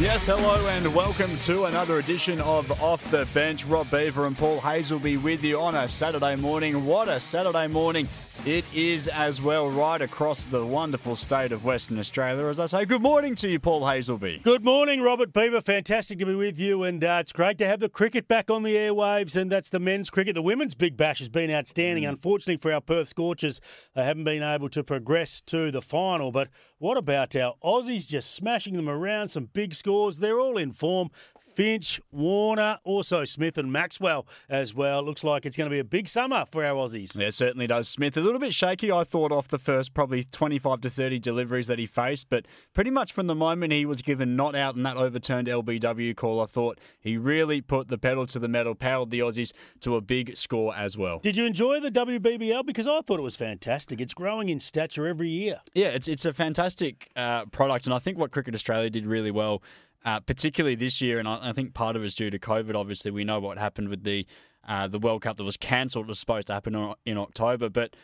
Yes, hello and welcome to another edition of Off the Bench. Rob Beaver and Paul Hasleby with you on a Saturday morning. What a Saturday morning it is as well, right across the wonderful state of Western Australia. As I say, good morning to you, Paul Hasleby. Good morning, Robert Beaver. Fantastic to be with you, and uh, it's great to have the cricket back on the airwaves, and that's the men's cricket. The women's Big Bash has been outstanding. Mm. Unfortunately for our Perth Scorchers, they haven't been able to progress to the final. But what about our Aussies just smashing them around? Some big scores. They're all in form. Finch, Warner, also Smith and Maxwell as well. Looks like it's going to be a big summer for our Aussies. Yeah, certainly does. Smith, little bit shaky, I thought, off the first probably 25 to 30 deliveries that he faced, but pretty much from the moment he was given not out in that overturned LBW call, I thought he really put the pedal to the metal, powered the Aussies to a big score as well. Did you enjoy the WBBL? Because I thought it was fantastic. It's growing in stature every year. Yeah, it's it's a fantastic uh, product, and I think what Cricket Australia did really well, uh, particularly this year, and I, I think part of it's due to COVID. Obviously, we know what happened with the uh, the World Cup that was cancelled. Was supposed to happen in October, but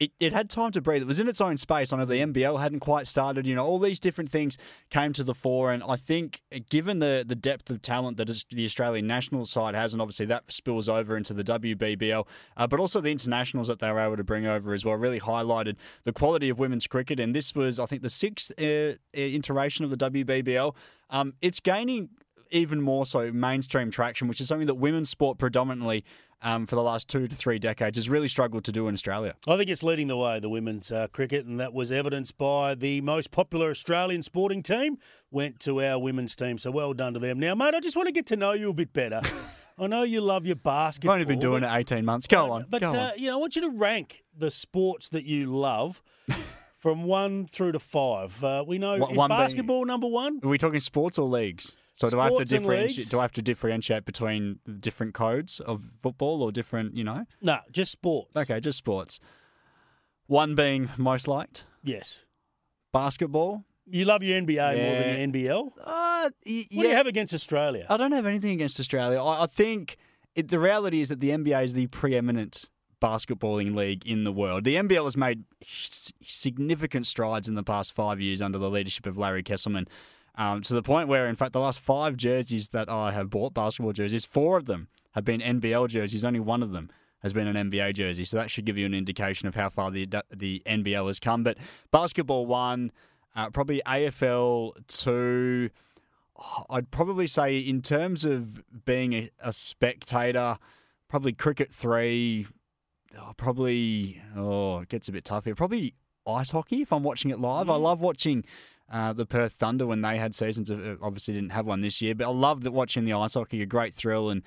it, it had time to breathe. It was in its own space. I know the NBL hadn't quite started. You know, all these different things came to the fore, and I think given the the depth of talent that is, the Australian national side has, and obviously that spills over into the WBBL, uh, but also the internationals that they were able to bring over as well, really highlighted the quality of women's cricket. And this was, I think, the sixth uh, iteration of the WBBL. Um, it's gaining even more so mainstream traction, which is something that women's sport predominantly um, for the last two to three decades has really struggled to do in Australia. I think it's leading the way, the women's uh, cricket, and that was evidenced by the most popular Australian sporting team went to our women's team. So well done to them. Now, mate, I just want to get to know you a bit better. I know you love your basketball. I've only been doing but, it 18 months. Go on. But, go uh, on. you know, I want you to rank the sports that you love from one through to five. Uh, we know, One- is one being- basketball number one? Are we talking sports or leagues? So do I have to differentiate? Do I have to differentiate between different codes of football or different? You know. No, just sports. Okay, just sports. One being most liked. Yes. Basketball. You love your NBA more than your NBL? Uh, y- What do you have against Australia? I don't have anything against Australia. I, I think it, the reality is that the NBA is the preeminent basketballing league in the world. The NBL has made significant strides in the past five years under the leadership of Larry Kestelman. Um, to the point where, in fact, the last five jerseys that I have bought, basketball jerseys, four of them have been NBL jerseys. Only one of them has been an NBA jersey. So that should give you an indication of how far the the NBL has come. But basketball one, uh, probably AFL two. I'd probably say in terms of being a, a spectator, probably cricket three. Oh, probably oh, it gets a bit tough here. Probably ice hockey if I'm watching it live. I love watching uh, the Perth Thunder when they had seasons. Of, uh, obviously, didn't have one this year, but I love that watching the ice hockey. A great thrill, and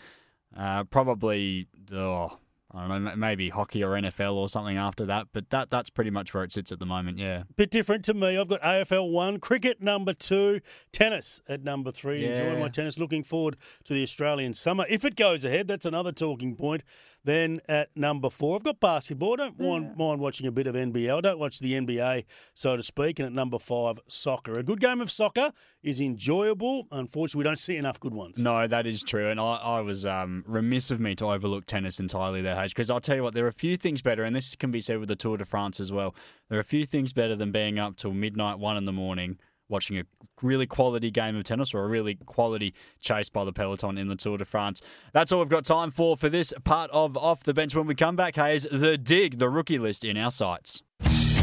uh, probably oh, I don't know, maybe hockey or NFL or something after that. But that that's pretty much where it sits at the moment. Yeah. Bit different to me. I've got AFL one, cricket number two, tennis at number three. Yeah. Enjoying my tennis. Looking forward to the Australian summer. If it goes ahead, that's another talking point. Then at number four, I've got basketball. I don't mind, mind watching a bit of NBL. I don't watch the NBA, so to speak. And at number five, soccer. A good game of soccer is enjoyable. Unfortunately, we don't see enough good ones. No, that is true, and I, I was um, remiss of me to overlook tennis entirely there, Because I'll tell you what, there are a few things better, and this can be said with the Tour de France as well. There are a few things better than being up till midnight, one in the morning, watching a really quality game of tennis or a really quality chase by the peloton in the Tour de France. That's all we've got time for for this part of off the bench. When we come back, Hayes, the dig, the rookie list in our sights.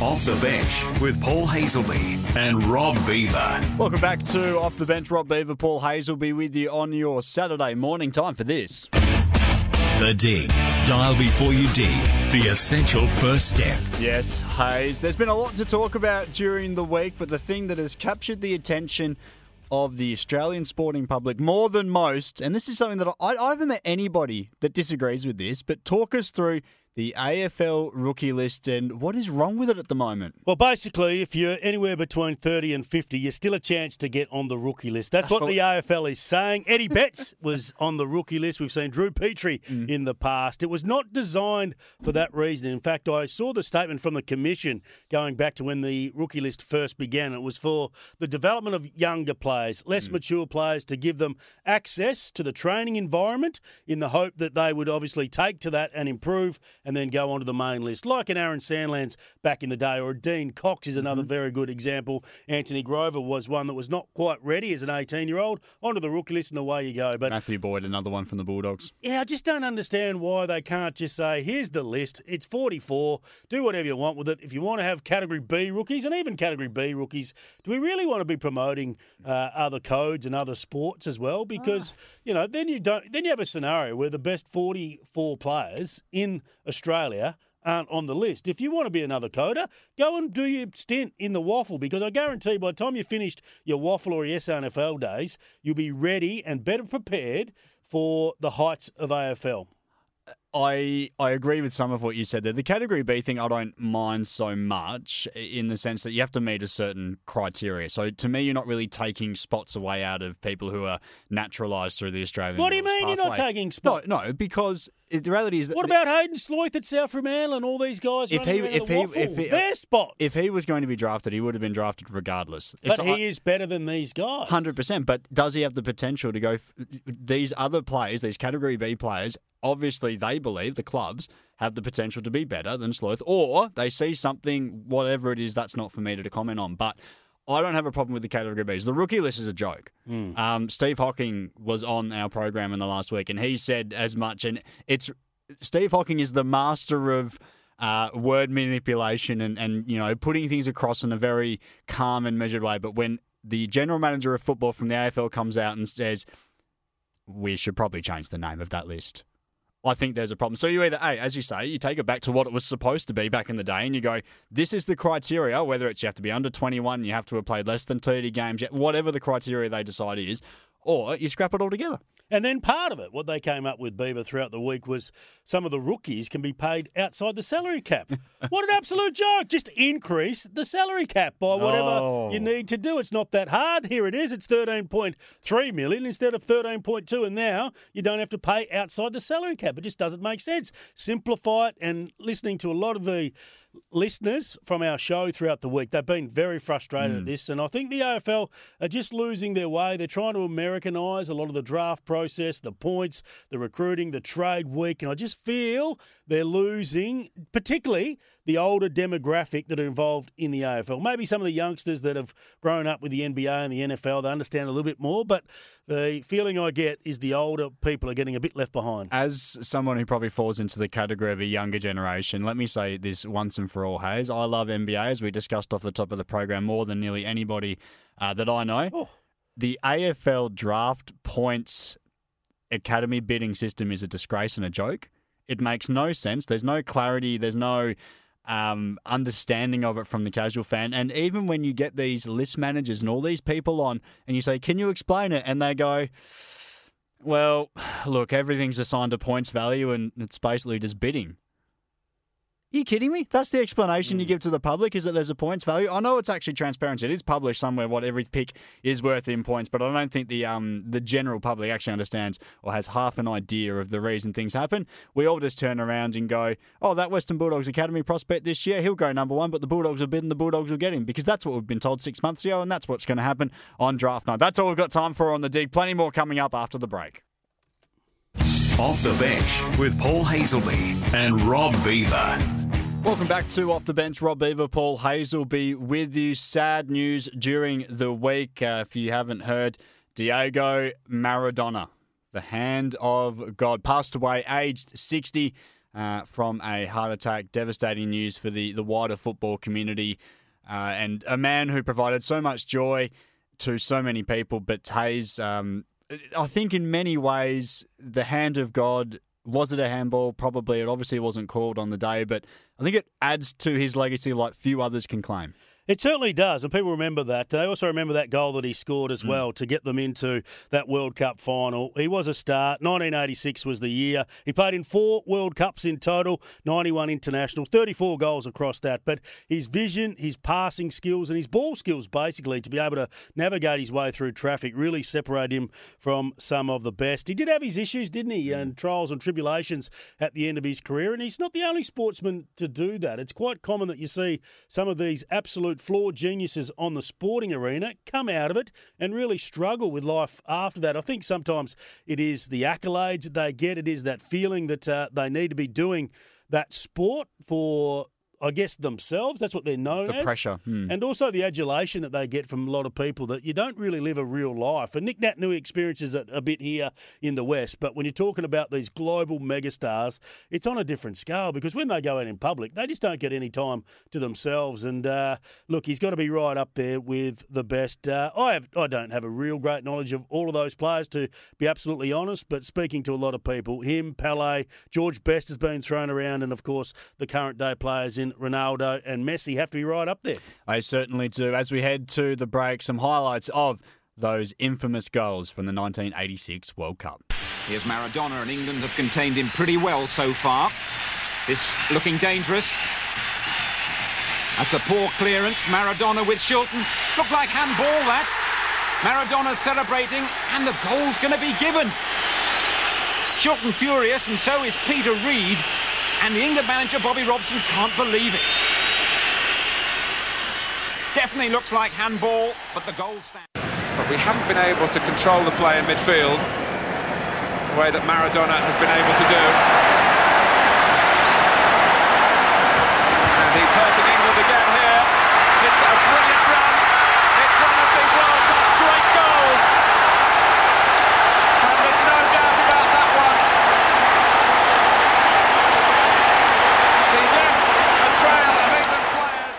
Off the bench with Paul Hasleby and Rob Beaver. Welcome back to Off the Bench. Rob Beaver, Paul be with you on your Saturday morning. Time for this. The Dig. Dial before you dig. The essential first step. Yes, Hayes. There's been a lot to talk about during the week, but the thing that has captured the attention of the Australian sporting public more than most, and this is something that I, I haven't met anybody that disagrees with this, but talk us through the AFL rookie list and what is wrong with it at the moment. Well, basically, if you're anywhere between 30 and 50, you're still a chance to get on the rookie list. That's, That's what the AFL is saying. Eddie Betts was on the rookie list. We've seen Drew Petrie Mm. in the past. It was not designed for that reason. In fact, I saw the statement from the Commission going back to when the rookie list first began. It was for the development of younger players, less Mm. mature players, to give them access to the training environment in the hope that they would obviously take to that and improve and then go onto the main list, like an Aaron Sandilands back in the day, or a Dean Cox is Mm-hmm. another very good example. Anthony Grover was one that was not quite ready as an 18 year old, onto the rookie list, and away you go. But Matthew Boyd, another one from the Bulldogs. yeah, I just don't understand why they can't just say, here's the list. It's 44. Do whatever you want with it. If you want to have Category B rookies and even Category B rookies, do we really want to be promoting uh, other codes and other sports as well? Because you know, then you don't. Then you have a scenario where the best 44 players in Australia. Aren't on the list. If you want to be another coder, go and do your stint in the waffle because I guarantee by the time you finished your waffle or your SANFL days, you'll be ready and better prepared for the heights of AFL. I I agree with some of what you said there. The category B thing I don't mind so much in the sense that you have to meet a certain criteria. So to me, you're not really taking spots away out of people who are naturalised through the Australian. What do you mean you're not taking spots? No, no, because the reality is that What about Hayden Sloyth at South Fremantle and all these guys If he- if he- waffle? if he- Their spots. if he was going to be drafted, he would have been drafted regardless. But so- he is better than these guys. Hundred percent. But does he have the potential to go? F- these other players, these Category B players, obviously they believe the clubs have the potential to be better than Sloth, or they see something, whatever it is, that's not for me to comment on. But I don't have a problem with the Category Bs. The rookie list is a joke. Um, Steve Hocking was on our program in the last week, and he said as much. And it's Steve Hocking is the master of uh, word manipulation and, and you know putting things across in a very calm and measured way. But when the general manager of football from the AFL comes out and says we should probably change the name of that list. I think there's a problem. So you either, A, as you say, you take it back to what it was supposed to be back in the day and you go, this is the criteria, whether it's you have to be under 21, you have to have played less than 30 games, whatever the criteria they decide is, or you scrap it all together. And then part of it, what they came up with, Beaver, throughout the week was some of the rookies can be paid outside the salary cap. what an absolute joke. Just increase the salary cap by whatever Oh. you need to do. It's not that hard. Here it is. It's 13.3 million instead of 13.2. And now you don't have to pay outside the salary cap. It just doesn't make sense. Simplify it. And listening to a lot of the listeners from our show throughout the week. They've been very frustrated at hmm. this, and I think the AFL are just losing their way. They're trying to Americanise a lot of the draft process, the points, the recruiting, the trade week, and I just feel they're losing, particularly the older demographic that are involved in the AFL. Maybe some of the youngsters that have grown up with the NBA and the NFL, they understand a little bit more, but the feeling I get is the older people are getting a bit left behind. As someone who probably falls into the category of a younger generation, let me say this once and for all, Hayes. I love NBA, as we discussed off the top of the program, more than nearly anybody uh, that I know. Oh. The AFL draft points academy bidding system is a disgrace and a joke. It makes no sense. There's no clarity. There's no um, understanding of it from the casual fan. And even when you get these list managers and all these people on, and you say, "Can you explain it?" and they go, "Well, look, everything's assigned a points value, and it's basically just bidding." Are you kidding me? That's the explanation you give to the public is that there's a points value. I know it's actually transparent. It is published somewhere what every pick is worth in points, but I don't think the um the general public actually understands or has half an idea of the reason things happen. We all just turn around and go, "Oh, that Western Bulldogs Academy prospect this year, he'll go number one, but the Bulldogs will bid and the Bulldogs will get him because that's what we've been told six months ago, and that's what's going to happen on draft night. That's all we've got time for on the dig. Plenty more coming up after the break. Off the bench with Paul Hasleby and Rob Beaver. Welcome back to Off the Bench. Rob Beaver, Paul Hasleby with you. Sad news during the week. Uh, if you haven't heard, Diego Maradona, the hand of God, passed away aged 60 uh, from a heart attack. Devastating news for the, the wider football community. Uh, and a man who provided so much joy to so many people. But Hayes, um, I think in many ways, the hand of God Was it a handball? Probably. It obviously wasn't called on the day, but I think it adds to his legacy like few others can claim. It certainly does, and people remember that. They also remember that goal that he scored Mm. as well to get them into that World Cup final. He was a star. 1986 was the year. He played in four World Cups in total, 91 internationals, 34 goals across that. But his vision, his passing skills, and his ball skills, basically, to be able to navigate his way through traffic, really separate him from some of the best. He did have his issues, didn't he, and trials and tribulations at the end of his career, and he's not the only sportsman to do that. It's quite common that you see some of these absolute flawed geniuses on the sporting arena come out of it and really struggle with life after that. I think sometimes it is the accolades that they get, it is that feeling that uh, they need to be doing that sport for. I guess themselves. That's what they're known The as. pressure, hmm. And also the adulation that they get from a lot of people that you don't really live a real life. And Nic Naitanui experiences it a bit here in the West. But when you're talking about these global megastars, it's on a different scale because when they go out in public, they just don't get any time to themselves. And uh, look, he's got to be right up there with the best. Uh, I have, I don't have a real great knowledge of all of those players to be absolutely honest. But speaking to a lot of people, him, Pele, George Best has been thrown around, and of course the current day players in Ronaldo and Messi have to be right up there. I certainly do. As we head to the break, some highlights of those infamous goals from the 1986 World Cup. Here's Maradona, and England have contained him pretty well so far. This looking dangerous. That's a poor clearance. Maradona with Shilton. Looked like handball that. Maradona celebrating, and the goal's going to be given. Shilton furious, and so is Peter Reid. And the England manager, Bobby Robson, can't believe it. Definitely looks like handball, but the goal stands. but we haven't been able to control the play in midfield the way that Maradona has been able to do. And he's hurting England again here. It's a brilliant run. It's one of the World Cup great goals. And there's no doubt about that one. He left a trail of England players.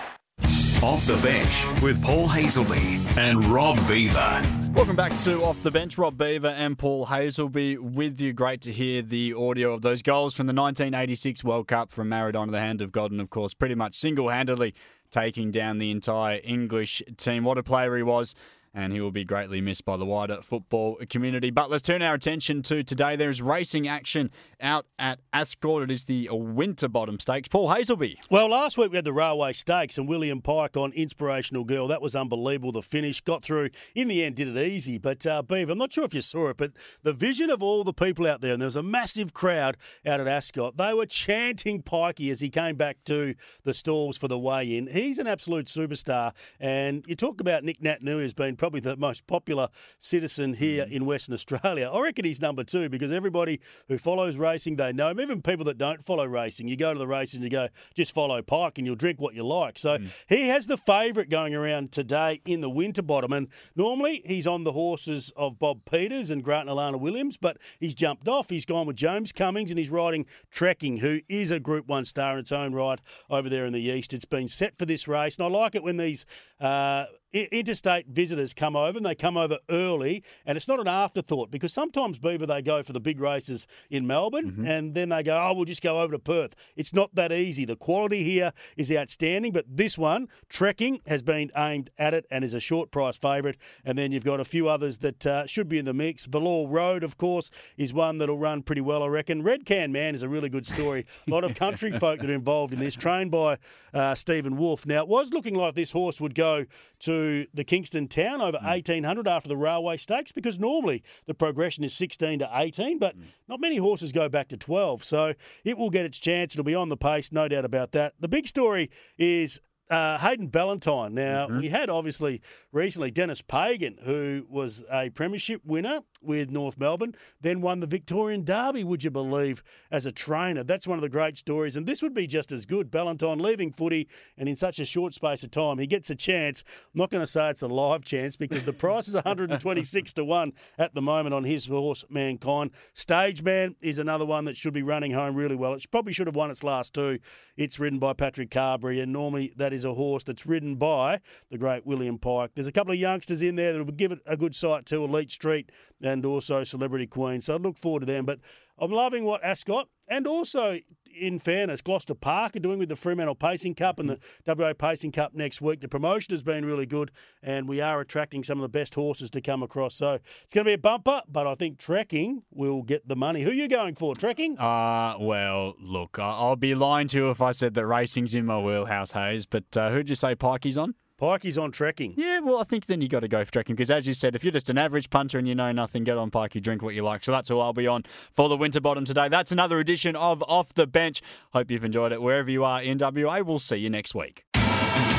Off the bench with Paul Hasleby and Rob Beaver. Welcome back to Off the Bench. Rob Beaver and Paul Hasleby with you. Great to hear the audio of those goals from the 1986 World Cup from Maradona, the hand of God, and of course, pretty much single handedly taking down the entire English team. What a player he was. And he will be greatly missed by the wider football community. But let's turn our attention to today. There's racing action out at Ascot. It is the Winterbottom Stakes. Paul Hasleby. Well, last week we had the Railway Stakes and William Pike on Inspirational Girl. That was unbelievable. The finish got through. In the end, did it easy. But, uh, Beav, I'm not sure if you saw it, but the vision of all the people out there, and there was a massive crowd out at Ascot, they were chanting Pikey as he came back to the stalls for the weigh in. He's an absolute superstar. And you talk about Nic Naitanui as being probably the most popular citizen here in Western Australia. I reckon he's number two because everybody who follows racing, they know him. Even people that don't follow racing, you go to the races and you go, just follow Pike and you'll drink what you like. So he has the favourite going around today in the Winterbottom. And normally he's on the horses of Bob Peters and Grant and Alana Williams, but he's jumped off. He's gone with James Cummings and he's riding Trekking, who is a Group 1 star in its own right over there in the East. It's been set for this race. And I like it when these. Uh, interstate visitors come over and they come over early and it's not an afterthought because sometimes beaver they go for the big races in melbourne and then they go oh we'll just go over to perth. It's not that easy. The quality here is outstanding but this one trekking has been aimed at it and is a short price favourite. And then you've got a few others that uh, should be in the mix. Valor road of course is one that'll run pretty well i reckon. Red can man is a really good story. A lot of country folk that are involved in this trained by uh, stephen wolf now it was looking like this horse would go to the Kingston Town over hmm. 1800 after the Railway Stakes because normally the progression is 16 to 18, but hmm. not many horses go back to 12. So it will get its chance. It'll be on the pace, no doubt about that. The big story is. Uh, Hayden Ballantyne. Now, we had obviously recently Dennis Pagan, who was a premiership winner with North Melbourne, then won the Victorian Derby, would you believe, as a trainer. That's one of the great stories, and this would be just as good. Ballantyne leaving footy, and in such a short space of time, he gets a chance. I'm not going to say it's a live chance because the price is 126 to 1 at the moment on his horse, Mankind. Stage Man is another one that should be running home really well. It probably should have won its last two. It's ridden by Patrick Carberry, and normally that is a horse that's ridden by the great William Pike. There's a couple of youngsters in there that will give it a good sight to Elite Street and also Celebrity Queen. So I look forward to them. But I'm loving what Ascot and also in fairness, Gloucester Park are doing with the Fremantle Pacing Cup and the WA Pacing Cup next week. The promotion has been really good, and we are attracting some of the best horses to come across. So it's going to be a bumper, but I think trekking will get the money. Who are you going for? Trekking? Uh, well, look, I'll be lying to you if I said that racing's in my wheelhouse, Hayes. But uh, who'd you say Pikey's on? Pikey's on trekking. Yeah, well, I think then you got to go for trekking because, as you said, if you're just an average punter and you know nothing, get on Pikey, drink what you like. So that's who I'll be on for the winter bottom today. That's another edition of Off the Bench. Hope you've enjoyed it wherever you are in WA. We'll see you next week.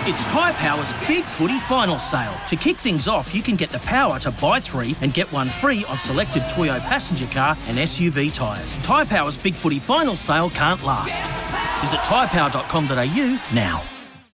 It's Tyre Power's Big Footy Final Sale. To kick things off, you can get the power to buy three and get one free on selected Toyo passenger car and SUV tyres. Tyre Power's Big Footy Final Sale can't last. Visit tyrepower.com.au now.